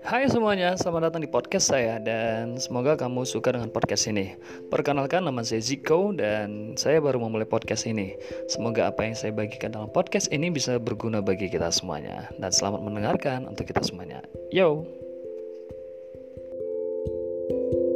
Hai semuanya, selamat datang di podcast saya dan semoga kamu suka dengan podcast ini. Perkenalkan nama saya Ziko dan saya baru memulai podcast ini. Semoga apa yang saya bagikan dalam podcast ini bisa berguna bagi kita semuanya dan selamat mendengarkan untuk kita semuanya. Yo. thank you